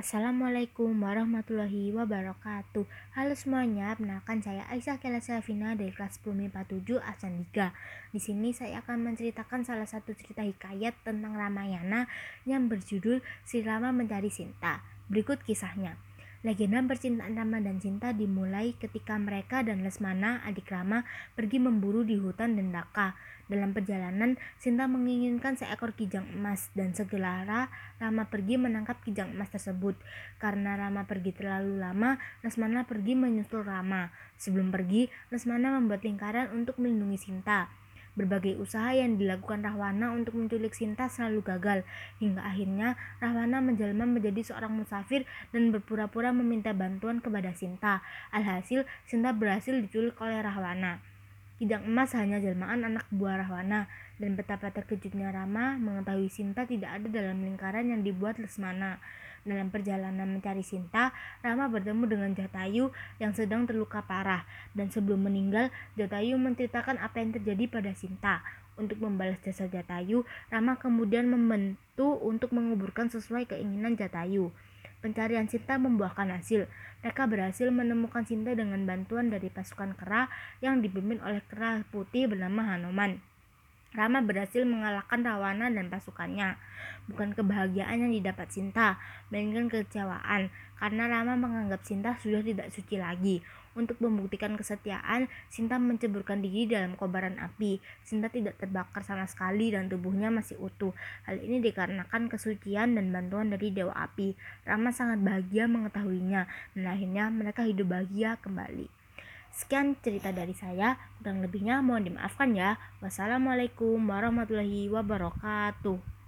Assalamualaikum warahmatullahi wabarakatuh. Halo semuanya, perkenalkan saya Aisyah Kela Selvina dari kelas 10 MIPA 7 Asan 3 Di sini saya akan menceritakan salah satu cerita hikayat tentang Ramayana yang berjudul Si Rama Mencari Sinta. Berikut kisahnya Legenda percintaan Rama dan Sinta dimulai ketika mereka dan Lesmana, adik Rama, pergi memburu di hutan Dendaka. Dalam perjalanan, Sinta menginginkan seekor kijang emas dan segera Rama pergi menangkap kijang emas tersebut. Karena Rama pergi terlalu lama, Lesmana pergi menyusul Rama. Sebelum pergi, Lesmana membuat lingkaran untuk melindungi Sinta. Berbagai usaha yang dilakukan Rahwana untuk menculik Sinta selalu gagal, hingga akhirnya Rahwana menjelma menjadi seorang musafir dan berpura-pura meminta bantuan kepada Sinta. Alhasil, Sinta berhasil diculik oleh Rahwana. Kijang emas hanya jelmaan anak buah Rahwana, dan betapa terkejutnya Rama mengetahui Sinta tidak ada dalam lingkaran yang dibuat Lesmana. Dalam perjalanan mencari Sinta, Rama bertemu dengan Jatayu yang sedang terluka parah. Dan sebelum meninggal, Jatayu menceritakan apa yang terjadi pada Sinta. Untuk membalas jasa Jatayu, Rama kemudian membantu untuk menguburkan sesuai keinginan Jatayu. Pencarian Sinta membuahkan hasil. Mereka berhasil menemukan Sinta dengan bantuan dari pasukan kera yang dipimpin oleh kera putih bernama Hanoman. Rama berhasil mengalahkan Rawana dan pasukannya. Bukan kebahagiaan yang didapat Sinta, melainkan kecewaan karena Rama menganggap Sinta sudah tidak suci lagi. Untuk membuktikan kesetiaan, Sinta menceburkan diri dalam kobaran api. Sinta tidak terbakar sama sekali dan tubuhnya masih utuh. Hal ini dikarenakan kesucian dan bantuan dari Dewa Api. Rama sangat bahagia mengetahuinya dan akhirnya mereka hidup bahagia kembali. Sekian cerita dari saya, kurang lebihnya mohon dimaafkan ya. Wassalamualaikum warahmatullahi wabarakatuh.